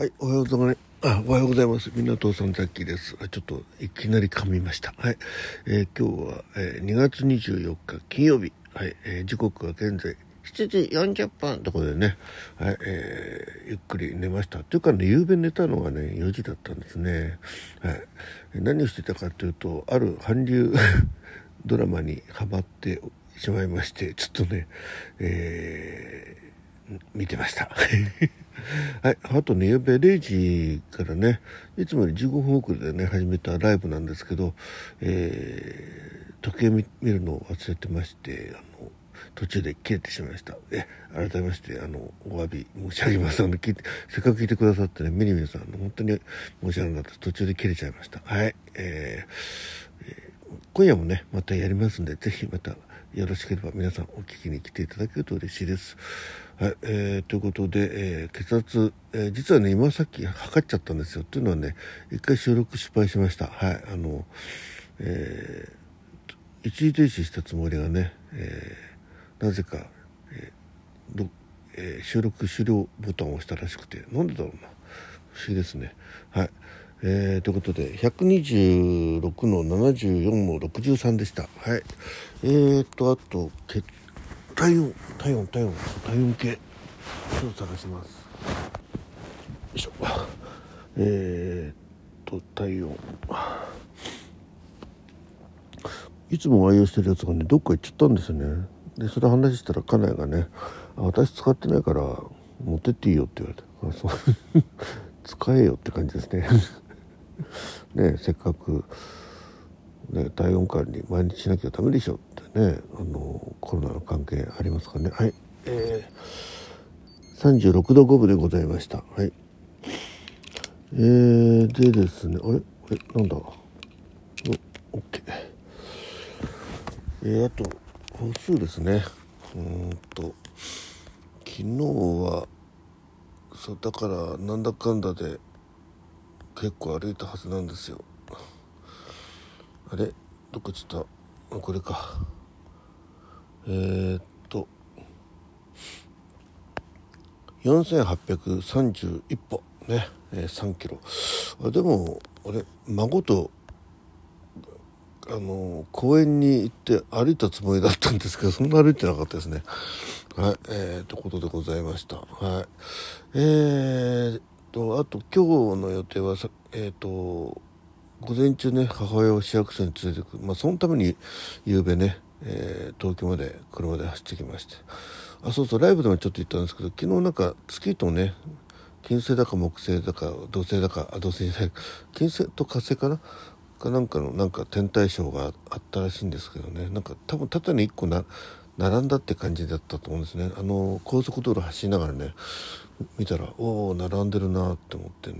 はい、おはようございます。あ、おはようございます。港さんザッキーです。ちょっといきなり噛みました。はい、えー今日は、えー2月24日金曜日。はい、えー時刻は現在7時40分ところでね、はい、えーゆっくり寝ました。というかね、夕べ寝たのがね、4時だったんですね。はい、何をしてたかというと、ある韓流 ドラマにハマってしまいまして、ちょっとね、えー見てました。はい、あとね、ゆうべ0時からね、いつもより15分遅れでね、始めたライブなんですけど、えー時計見るのを忘れてまして、あの、途中で切れてしまいました。え、改めまして、あの、お詫び申し上げます。あの、聞いて、せっかく聞いてくださってね、ミニミニさん、本当に申し訳なかった。途中で切れちゃいました。はい、えーえー今夜もね、またやりますんで、ぜひまたよろしければ皆さんお聞きに来ていただけると嬉しいです。はい、えーということで、えー血圧、えー実はね、今さっき測っちゃったんですよ。というのはね、一回収録失敗しました。はい、あの、えー一時停止したつもりがね、えーなぜか、えーえー収録終了ボタンを押したらしくて、なんでだろうな。不思議ですね。はい。えーということで、126の74の63でした。はい。えーと、あと、血体温、体温、体温、体温計。ちょっと探します。よいしょ。えーと、体温。いつも愛用してるやつがねどっか行っちゃったんですよねでそれ話したら家内がね「私使ってないから持ってっていいよ」って言われてあそう 使えよって感じですねねせっかく、ね、体温管理毎日しなきゃダメでしょってねあのコロナの関係ありますかね。はい。えー、36度5分でございました。はい。えー、でですねあれ？あれ？なんだ？おオッケーえー、あと歩数ですね。うーんと昨日はそうだからなんだかんだで結構歩いたはずなんですよあれ？どこ行っちゃったこれか。えー、っと。4831歩。ね、えー、3キロ。あでもあれ孫とあの公園に行って歩いたつもりだったんですけどそんな歩いてなかったですね。はい、えー、ということでございました。はい、えー、とあと今日の予定はさえー、と午前中ね母親を市役所に連れてくまあそのために夕べね、えー東京まで車で走ってきまして。あそうそうライブでもちょっと言ったんですけど昨日なんか月とね金星だか木星だか土星だかあ土星じゃない金星と火星かな？かなんかのなんか天体ショーがあったらしいんですけどね。なんか多分縦に1個な並んだって感じだったと思うんですね。あの高速道路走りながらね見たらおお並んでるなって思ってね、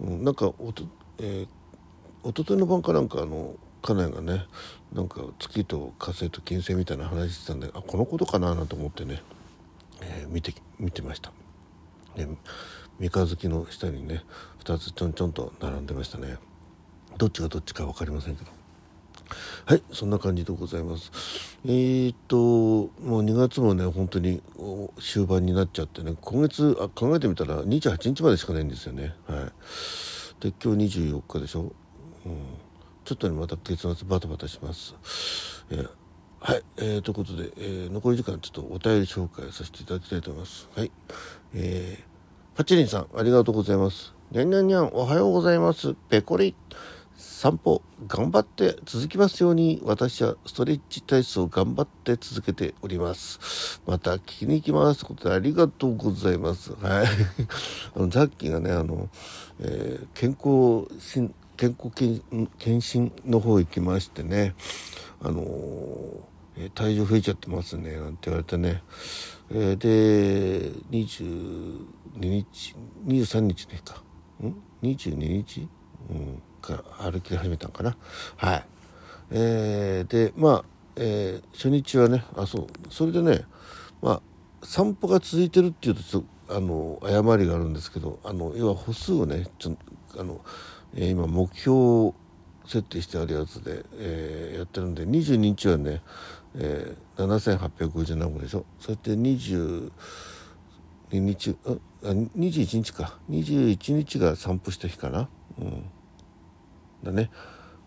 うん、なんかおと、えー、一昨日の晩かなんかあの家内がねなんか月と火星と金星みたいな話してたんであこのことかななんて思ってね、えー見て見てました。ね、三日月の下にね2つちょんちょんと並んでましたね。どっちがどっちか分かりませんけど。はいそんな感じでございます。えー、っともう2月もね本当に終盤になっちゃってね今月あ考えてみたら28日までしかないんですよね。はい。で今日24日でしょ、ちょっとねまた月末バタバタしますえーはい、えー、ということで、えー残り時間ちょっとお便り紹介させていただきたいと思います。はい。えー、パチリンさん、ありがとうございます。にゃんにゃんにゃん、おはようございます。ペコリ。散歩、頑張って続きますように、私はストレッチ体操頑張って続けております。また聞きに行きます。ということで、ありがとうございます。はい。あの、ザッキーがね、あの、えー健康診、健康検診の方行きましてね、あのー体重増えちゃってますねなんて言われてね、えーで22日23日ねか。ん？22日、うん、から歩き始めたんかな。はい。えーでまあ、えー初日はねあそうそれでねまあ散歩が続いてるっていうとちょっとあの誤りがあるんですけどあの要は歩数をねちょあの、えー今目標設定してあるやつで、えーやってるんで22日はね、えー、7857歩でしょ？そして22日ああ21日か。21日が散歩した日かな？うん。だね。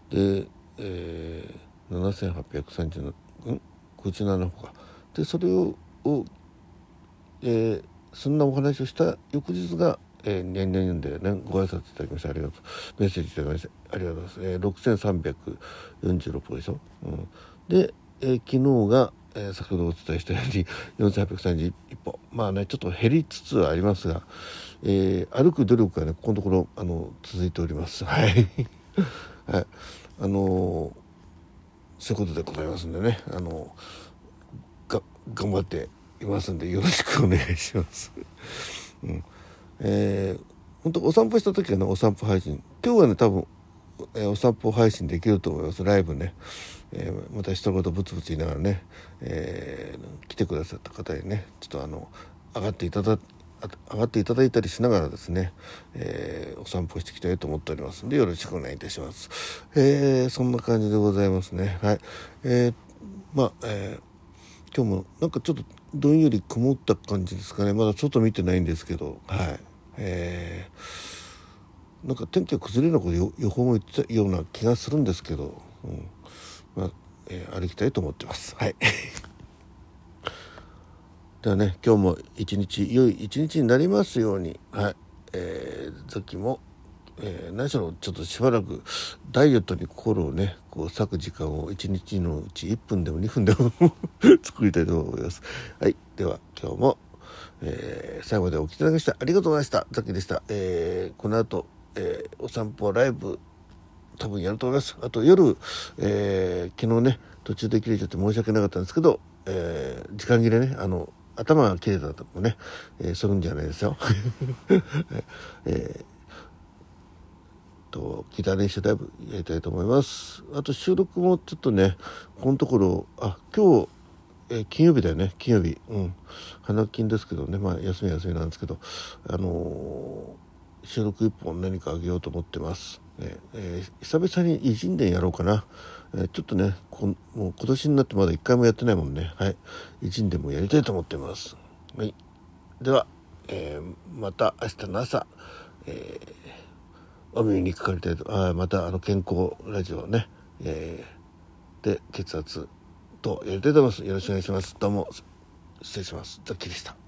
で、えー、7830うん？57歩か。でそれをを、えー、そんなお話をした翌日がえー、年々でねご挨拶いただきましてありがとうメッセージいただきましてありがとうございます、えー、6346歩でしょ、うん、で、えー、昨日が、えー、先ほどお伝えしたように4831歩。まあねちょっと減りつつはありますが、えー、歩く努力がねここのところあの続いております。はい、はい、あのー、そういうことでございますんでねあのが頑張っていますんでよろしくお願いします。うん。えー、本当お散歩した時はねお散歩配信今日はね多分、えー、お散歩配信できると思いますライブね、えー、また一言ブツブツ言いながらね、えー、来てくださった方にねちょっとあの上がっていただ上がっていただいたりしながらですね、え、お散歩してきたいと思っておりますのでよろしくお願いいたします。え、そんな感じでございますね。はい。えー、まあ、えー、今日もなんかちょっとどんより曇った感じですかね。まだ外見てないんですけど、はい。えー、なんか天気が崩れるのこと予報も言ってたような気がするんですけど、うんまあえー、歩きたいと思ってます。はい ではね今日も一日良い一日になりますようにはいえー、さっきも、えー、何しろちょっとしばらくダイエットに心をねこう割く時間を一日のうち1分でも2分でも作りたいと思います。はいでは今日もえー、最後までお聴きいただきましてありがとうございました。ザッキでした。えー、この後、えー、お散歩ライブ多分やると思います。あと夜、えー、昨日ね、途中で切れちゃって申し訳なかったんですけど、えー、時間切れね、あの、頭が切れたともね、えー、そういうんじゃないですよ。えー、と、ギター練習ライブやりたいと思います。あと収録もちょっとね、このところ、あ、今日、え、金曜日だよね。金曜日。うん。花金ですけどね。まあ休み休みなんですけどあのー、収録一本何かあげようと思ってます、ね。えー、久々に偉人伝やろうかな、えちょっとねこもう今年になってまだ一回もやってないもんね。はい。偉人伝もやりたいと思ってます。はい。では、えまた明日の朝、えお耳にかかりたいとあまたあの健康ラジオね、えで血圧とやりたいと思います。よろしくお願いします。どうも、失礼します。ザッキーでした。